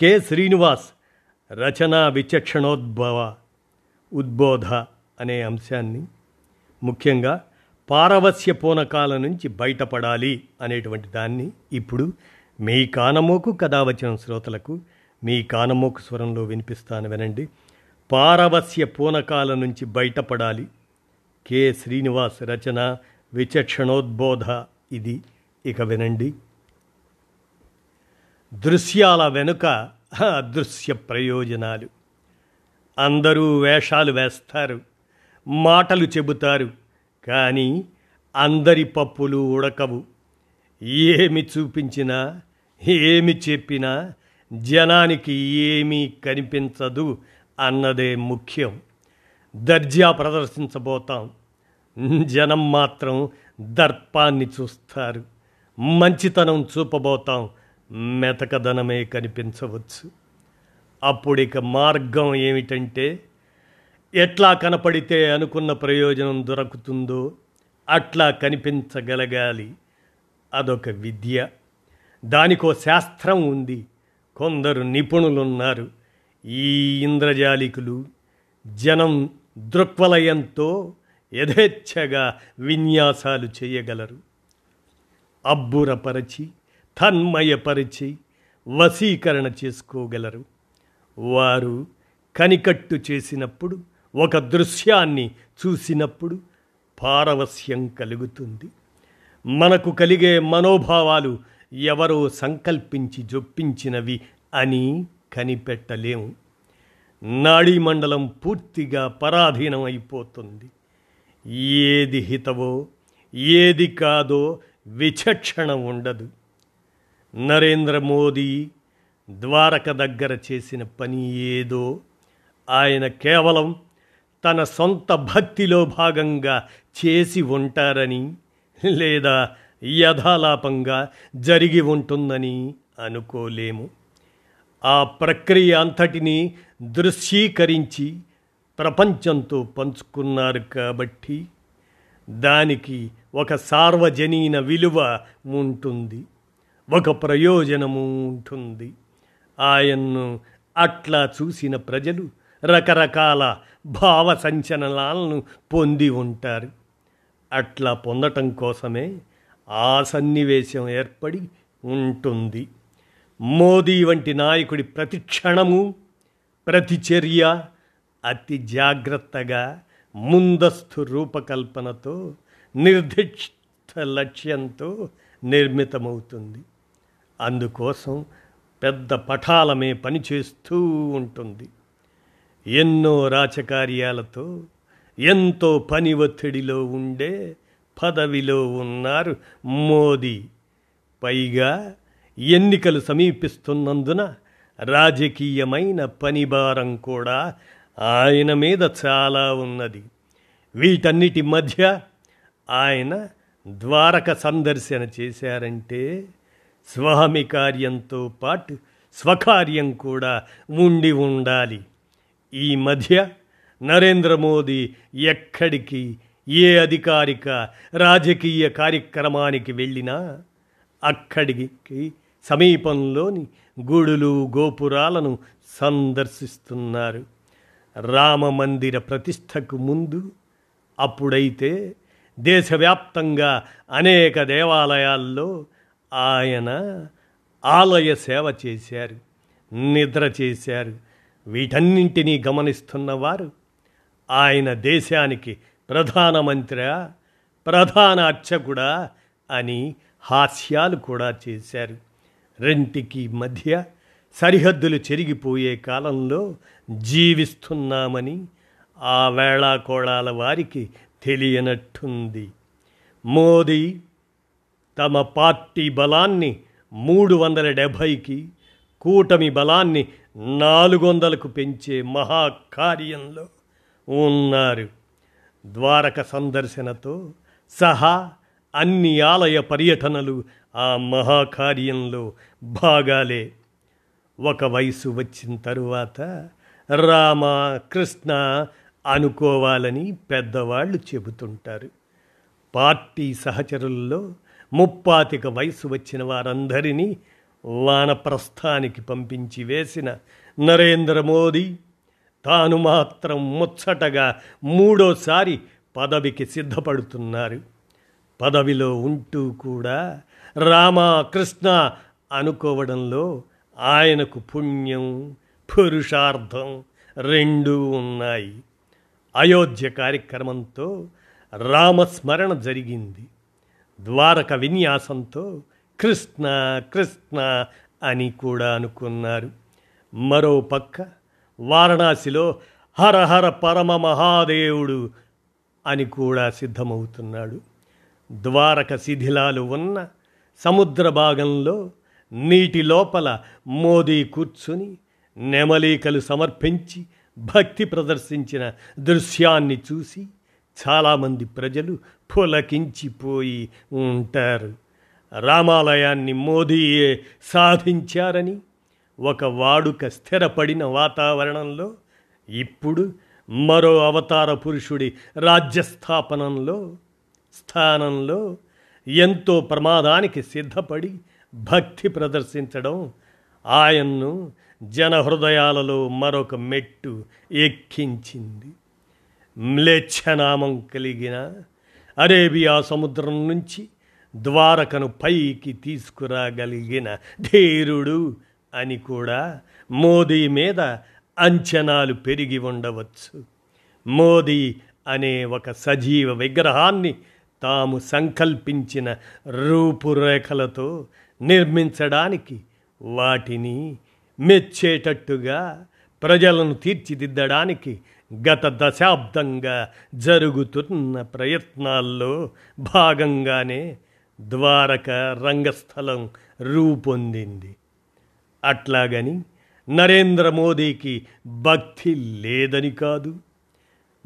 K Srinivas రచనా విచక్షణోద్భవ ఉద్బోధ అనే అంశాన్ని ముఖ్యంగా పారవస్య పూనకాల నుంచి బయటపడాలి అనేటువంటి దాన్ని ఇప్పుడు మీ కానమోకు కథావచనం శ్రోతలకు మీ కానమోకు స్వరంలో వినిపిస్తాను వినండి. పారవస్య పూనకాల నుంచి బయటపడాలి. కె శ్రీనివాస్ రచన విచక్షణోద్బోధ ఇది. ఇక వినండి. దృశ్యాల వెనుక అదృశ్య ప్రయోజనాలు. అందరూ వేషాలు వేస్తారు మాటలు చెబుతారు కానీ అందరి పప్పులు ఉడకవు. ఏమి చూపించినా ఏమి చెప్పినా జనానికి ఏమీ కనిపించదు అన్నదే ముఖ్యం. దర్జా ప్రదర్శించబోతాం. జనం మాత్రం దర్పాన్ని చూస్తారు. మంచితనం చూపబోతాం. మెతకదనమే కనిపించవచ్చు. అప్పుడిక మార్గం ఏమిటంటే ఎట్లా కనపడితే అనుకున్న ప్రయోజనం దొరుకుతుందో అట్లా కనిపించగలగాలి. అదొక విద్య. దానికో శాస్త్రం ఉంది. కొందరు నిపుణులున్నారు. ఈ ఇంద్రజాలికులు జనం దృక్వలయంతో యథేచ్ఛగా విన్యాసాలు చేయగలరు. అబ్బురపరచి తన్మయపరిచి వశీకరణ చేసుకోగలరు. వారు కనికట్టు చేసినప్పుడు ఒక దృశ్యాన్ని చూసినప్పుడు పారవస్యం కలుగుతుంది. మనకు కలిగే మనోభావాలు ఎవరో సంకల్పించి జొప్పించినవి అని కనిపెట్టలేము నాడీ మండలం పూర్తిగా పరాధీనం అయిపోతుంది ఏది హితవో ఏది కాదో విచక్షణ ఉండదు. నరేంద్ర మోదీ ద్వారక దగ్గర చేసిన పని ఏదో ఆయన కేవలం తన సొంత భక్తిలో భాగంగా చేసి ఉంటారని లేదా యథాలాపంగా జరిగి ఉంటుందని అనుకోలేము. ఆ ప్రక్రియ అంతటిని దృశ్యీకరించి ప్రపంచంతో పంచుకున్నారు కాబట్టి దానికి ఒక సార్వజనీన విలువ ఉంటుంది. ఒక ప్రయోజనము ఉంటుంది ఆయన్ను అట్లా చూసిన ప్రజలు రకరకాల భావ సంచలనాలను పొంది ఉంటారు. అట్లా పొందటం కోసమే ఆ సన్నివేశం ఏర్పడి ఉంటుంది. మోదీ వంటి నాయకుడి ప్రతి క్షణము ప్రతి చర్య అతి జాగ్రత్తగా ముందస్తు రూపకల్పనతో నిర్దిష్ట లక్ష్యంతో నిర్మితమవుతుంది. అందుకోసం పెద్ద పఠాలమే పనిచేస్తూ ఉంటుంది. ఎన్నో రాచకార్యాలతో ఎంతో పని ఒత్తిడిలో ఉండే పదవిలో ఉన్నారు మోదీ. పైగా ఎన్నికలు సమీపిస్తున్నందున రాజకీయమైన పనిభారం కూడా ఆయన మీద చాలా ఉన్నది. వీటన్నిటి మధ్య ఆయన ద్వారక సందర్శన చేశారంటే స్వామి కార్యంతో పాటు స్వకార్యం కూడా ఉండి ఉండాలి. ఈ మధ్య నరేంద్ర మోదీ ఎక్కడికి ఏ అధికారిక రాజకీయ కార్యక్రమానికి వెళ్ళినా అక్కడికి సమీపంలోని గుడులు గోపురాలను సందర్శిస్తున్నారు. రామ మందిర ప్రతిష్టకు ముందు అప్పుడైతే దేశవ్యాప్తంగా అనేక దేవాలయాల్లో ఆయన ఆలయ సేవ చేశారు నిద్ర చేశారు. వీటన్నింటినీ గమనిస్తున్నవారు ఆయన దేశానికి ప్రధానమంత్రి ప్రధాన అర్చకుడా అని హాస్యాలు కూడా చేశారు. రెంటికి మధ్య సరిహద్దులు చెరిగిపోయే కాలంలో జీవిస్తున్నామని ఆ వేళాకోళాల వారికి తెలియనట్టుంది. మోదీ తమ పార్టీ బలాన్ని మూడు వందల డెబ్భైకి కూటమి బలాన్ని నాలుగు వందలకు పెంచే మహాకార్యంలో ఉన్నారు. ద్వారక సందర్శనతో సహా అన్ని ఆలయ పర్యటనలు ఆ మహాకార్యంలో భాగాలే. ఒక వయసు వచ్చిన తరువాత రామ కృష్ణ అనుకోవాలని పెద్దవాళ్ళు చెబుతుంటారు. పార్టీ సహచరుల్లో ముప్పాతిక వయసు వచ్చిన వారందరినీ వానప్రస్థానికి పంపించి వేసిన నరేంద్ర మోదీ తాను మాత్రం ముచ్చటగా మూడోసారి పదవికి సిద్ధపడుతున్నారు. పదవిలో ఉంటూ కూడా రామ కృష్ణ అనుకోవడంలో ఆయనకు పుణ్యం పురుషార్థం రెండూ ఉన్నాయి. అయోధ్య కార్యక్రమంతో రామస్మరణ జరిగింది. ద్వారక విన్యాసంతో కృష్ణ కృష్ణ అని కూడా అనుకున్నారు. మరో పక్క వారణాసిలో హర హర పరమ మహాదేవుడు అని కూడా సిద్ధమవుతున్నాడు. ద్వారక శిథిలాలు ఉన్న సముద్ర భాగంలో నీటి లోపల మోదీ కూర్చుని నెమలీకలు సమర్పించి భక్తి ప్రదర్శించిన దృశ్యాన్ని చూసి చాలామంది ప్రజలు పులకించిపోయి ఉంటారు. రామాలయాన్ని మోదీయే సాధించారని ఒక వాడుక స్థిరపడిన వాతావరణంలో ఇప్పుడు మరో అవతార పురుషుడి రాజ్యస్థాపనంలో స్థానంలో ఎంతో ప్రమాదానికి సిద్ధపడి భక్తి ప్రదర్శించడం ఆయన్ను జనహృదయాలలో మరొక మెట్టు ఎక్కించింది. మ్లేచ్ఛనామం కలిగిన అరేబియా సముద్రం నుంచి ద్వారకను పైకి తీసుకురాగలిగిన ధీరుడు అని కూడా మోదీ మీద అంచనాలు పెరిగి ఉండవచ్చు. మోదీ అనే ఒక సజీవ విగ్రహాన్ని తాము సంకల్పించిన రూపురేఖలతో నిర్మించడానికి వాటిని మెచ్చేటట్టుగా ప్రజలను తీర్చిదిద్దడానికి గత దశాబ్దంగా జరుగుతున్న ప్రయత్నాల్లో భాగంగానే ద్వారక రంగస్థలం రూపొందింది. అట్లాగని నరేంద్ర మోదీకి భక్తి లేదని కాదు.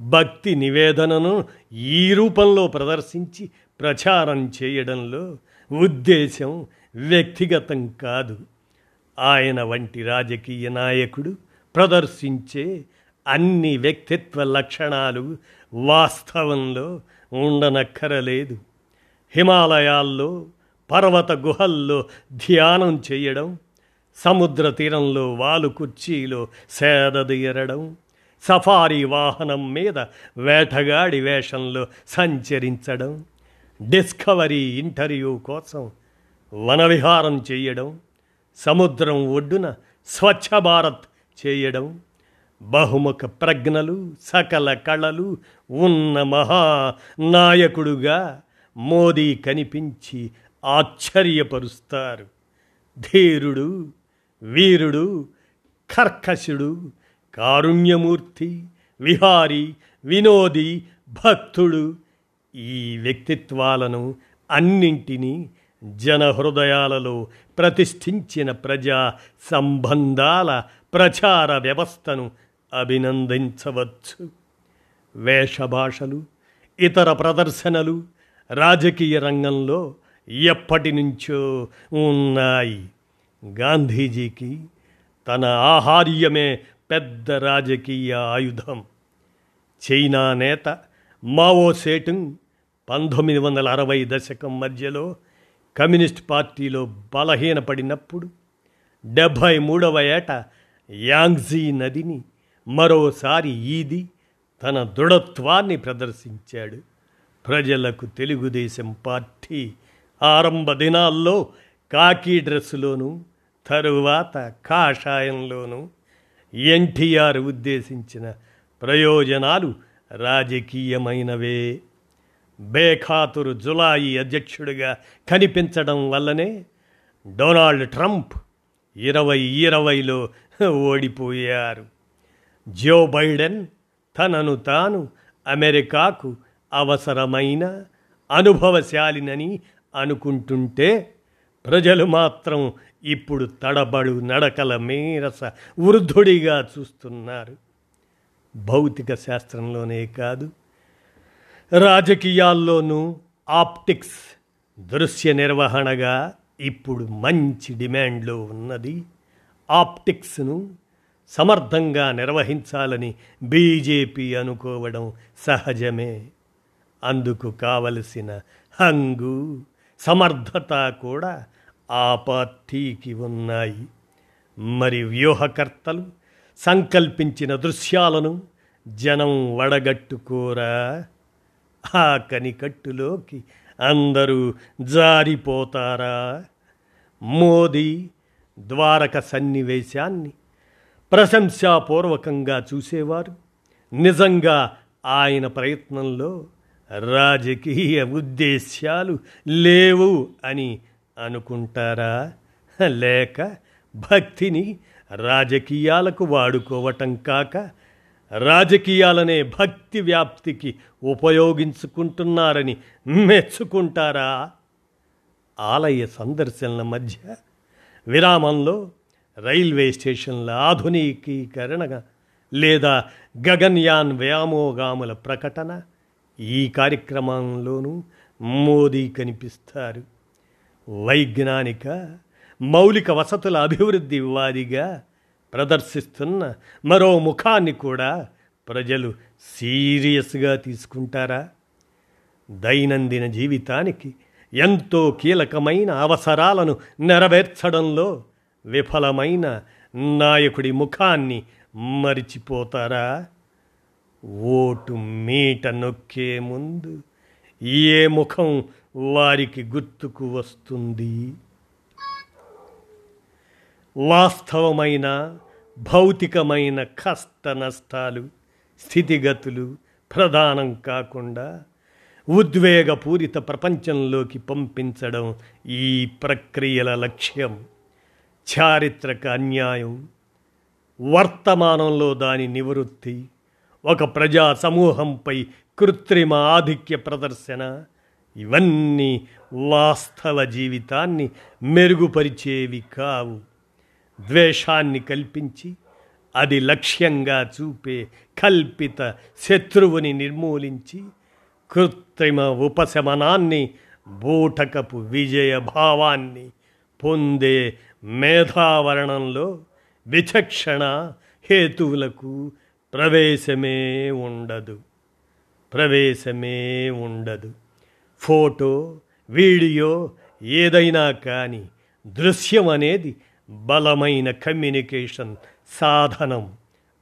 భక్తి నివేదనను ఈ రూపంలో ప్రదర్శించి ప్రచారం చేయడంలో ఉద్దేశం వ్యక్తిగతం కాదు. ఆయన వంటి రాజకీయ నాయకుడు ప్రదర్శించే అన్ని వ్యక్తిత్వ లక్షణాలు వాస్తవంలో ఉండనక్కరలేదు. హిమాలయాల్లో పర్వత గుహల్లో ధ్యానం చేయడం సముద్ర తీరంలో వాలు కుర్చీలో సేదదీయరడం సఫారీ వాహనం మీద వేటగాడి వేషంలో సంచరించడం డిస్కవరీ ఇంటర్వ్యూ కోసం వనవిహారం చేయడం సముద్రం ఒడ్డున స్వచ్ఛ భారత్ చేయడం బహుముఖ ప్రజ్ఞలు సకల కళలు ఉన్న మహా నాయకుడుగా మోదీ కనిపించి ఆశ్చర్యపరుస్తారు. ధీరుడు వీరుడు కర్కశుడు కారుణ్యమూర్తి విహారి వినోది భక్తుడు ఈ వ్యక్తిత్వాలను అన్నింటినీ జనహృదయాలలో ప్రతిష్ఠించిన ప్రజా సంబంధాల ప్రచార వ్యవస్థను అభినందించవచ్చు. వేషభాషలు ఇతర ప్రదర్శనలు రాజకీయ రంగంలో ఎప్పటి నుంచో ఉన్నాయి. గాంధీజీకి తన ఆహార్యమే పెద్ద రాజకీయ ఆయుధం. చైనా నేత మావో సేటుంగ్ పంతొమ్మిది వందల అరవై దశకం మధ్యలో కమ్యూనిస్ట్ పార్టీలో బలహీనపడినప్పుడు డెబ్భై మూడవ ఏట యాంగ్జీ నదిని మరోసారి ఈది తన దృఢత్వాన్ని ప్రదర్శించాడు. ప్రజలకు తెలుగుదేశం పార్టీ ఆరంభ దినాల్లో కాకి డ్రెస్సులోను తరువాత కాషాయంలోను ఎన్టీఆర్ ఉద్దేశించిన ప్రయోజనాలు రాజకీయమైనవే. బేఖాతురు జులాయి అధ్యక్షుడిగా కనిపించడం వల్లనే డొనాల్డ్ ట్రంప్ ఇరవై ఇరవైలో ఓడిపోయారు. జో బైడెన్ తనను తాను అమెరికాకు అవసరమైన అనుభవశాలినని అనుకుంటుంటే ప్రజలు మాత్రం ఇప్పుడు తడబడు నడకల మీరస వృద్ధుడిగా చూస్తున్నారు. భౌతిక శాస్త్రంలోనే కాదు రాజకీయాల్లోనూ ఆప్టిక్స్ దృశ్య నిర్వహణగా ఇప్పుడు మంచి డిమాండ్లో ఉన్నది. ఆప్టిక్స్ను సమర్థంగా నిర్వహించాలని బీజేపీ అనుకోవడం సహజమే. అందుకు కావలసిన హంగు సమర్థత కూడా ఆ పార్టీకి ఉన్నాయి. మరి వ్యూహకర్తలు సంకల్పించిన దృశ్యాలను జనం వడగట్టుకోరా? ఆ కనికట్టులోకి అందరూ జారిపోతారా? మోదీ ద్వారక సన్నివేశాన్ని ప్రశంసాపూర్వకంగా చూసేవారు. నిజంగా ఆయన ప్రయత్నంలో రాజకీయ ఉద్దేశ్యాలు లేవు అని అనుకుంటారా? లేక భక్తిని రాజకీయాలకు వాడుకోవటం కాక రాజకీయాలనే భక్తి వ్యాప్తికి ఉపయోగించుకుంటున్నారని మెచ్చుకుంటారా? ఆలయ సందర్శనల మధ్య విరామంలో రైల్వే స్టేషన్ల ఆధునికీకరణ లేదా గగన్యాన్ వ్యామోగాముల ప్రకటన ఈ కార్యక్రమంలోనూ మోదీ కనిపిస్తారు. వైజ్ఞానిక మౌలిక వసతుల అభివృద్ధి వారిగా ప్రదర్శిస్తున్న మరో ముఖాన్ని కూడా ప్రజలు సీరియస్గా తీసుకుంటారా? దైనందిన జీవితానికి ఎంతో కీలకమైన అవసరాలను నెరవేర్చడంలో విఫలమైన నాయకుడి ముఖాన్ని మరిచిపోతారా? ఓటు మీట నొక్కే ముందు ఏ ముఖం వారికి గుర్తుకు వస్తుంది? వాస్తవమైన భౌతికమైన కష్ట నష్టాలు స్థితిగతులు ప్రధానం కాకుండా ఉద్వేగపూరిత ప్రపంచంలోకి పంపించడం ఈ ప్రక్రియల లక్ష్యం. చారిత్రక అన్యాయం వర్తమానంలో దాని నివృత్తి ఒక ప్రజా సమూహంపై కృత్రిమ ఆధిక్య ప్రదర్శన ఇవన్నీ వాస్తవ జీవితాన్ని మెరుగుపరిచేవి కావు. ద్వేషాన్ని కల్పించి అది లక్ష్యంగా చూపే కల్పిత శత్రువుని నిర్మూలించి కృత్రిమ ఉపశమనాన్ని బూటకపు విజయ భావాన్ని పొందే మేధావరణంలో విచక్షణ హేతువులకు ప్రవేశమే ఉండదు. ప్రవేశమే ఉండదు. ఫోటో వీడియో ఏదైనా కానీ దృశ్యం అనేది బలమైన కమ్యూనికేషన్ సాధనం.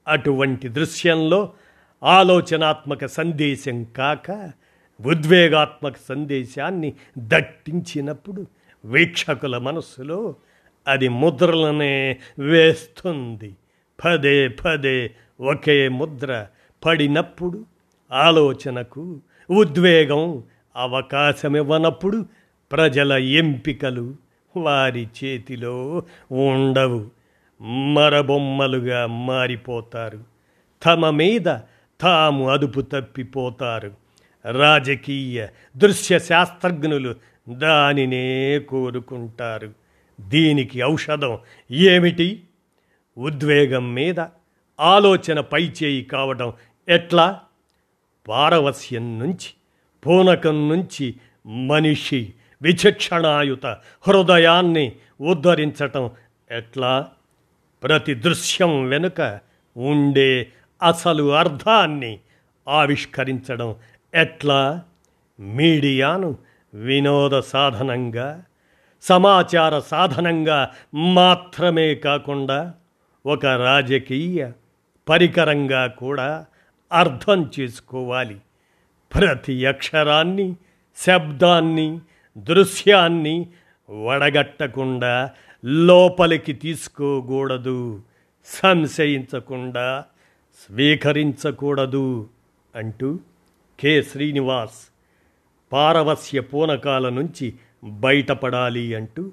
అటువంటి దృశ్యంలో ఆలోచనాత్మక సందేశం కాక ఉద్వేగాత్మక సందేశాన్ని దట్టించినప్పుడు వీక్షకుల మనస్సులో అది ముద్రలనే వేస్తుంది. పదే పదే ఒకే ముద్ర పడినప్పుడు ఆలోచనకు ఉద్వేగం అవకాశమివ్వనప్పుడు ప్రజల ఎంపికలు వారి చేతిలో ఉండవు. మరబొమ్మలుగా మారిపోతారు. తమ మీద తాము అదుపు తప్పిపోతారు. రాజకీయ దృశ్య శాస్త్రజ్ఞులు దానినే కోరుకుంటారు. దీనికి ఔషధం ఏమిటి? ఉద్వేగం మీద ఆలోచన పైచేయి కావడం ఎట్లా? పారవస్యం నుంచి పూనకం నుంచి మనిషి విచక్షణాయుత హృదయాన్ని ఉద్ధరించటం ఎట్లా? ప్రతి దృశ్యం వెనుక ఉండే అసలు అర్థాన్ని ఆవిష్కరించడం ఎట్లా? మీడియాను వినోద సాధనంగా సమాచార సాధనంగా మాత్రమే కాకుండా ఒక రాజకీయ పరికరంగా కూడా అర్థం చేసుకోవాలి. ప్రతి అక్షరాన్ని శబ్దాన్ని దృశ్యాన్ని వడగట్టకుండా లోపలికి తీసుకోకూడదు. సంశయించకుండా స్వీకరించకూడదు అంటూ కె. శ్రీనివాస్ పారవస్య పూనకాల నుంచి బయటపడాలి అంటూ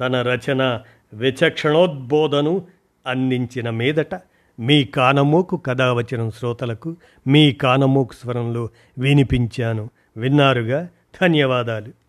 తన రచన విచక్షణోద్బోధను అందించిన మీదట మీ కానమోకు కథావచనం శ్రోతలకు మీ కానమోకు స్వరంలో వినిపించాను. విన్నారుగా? ధన్యవాదాలు.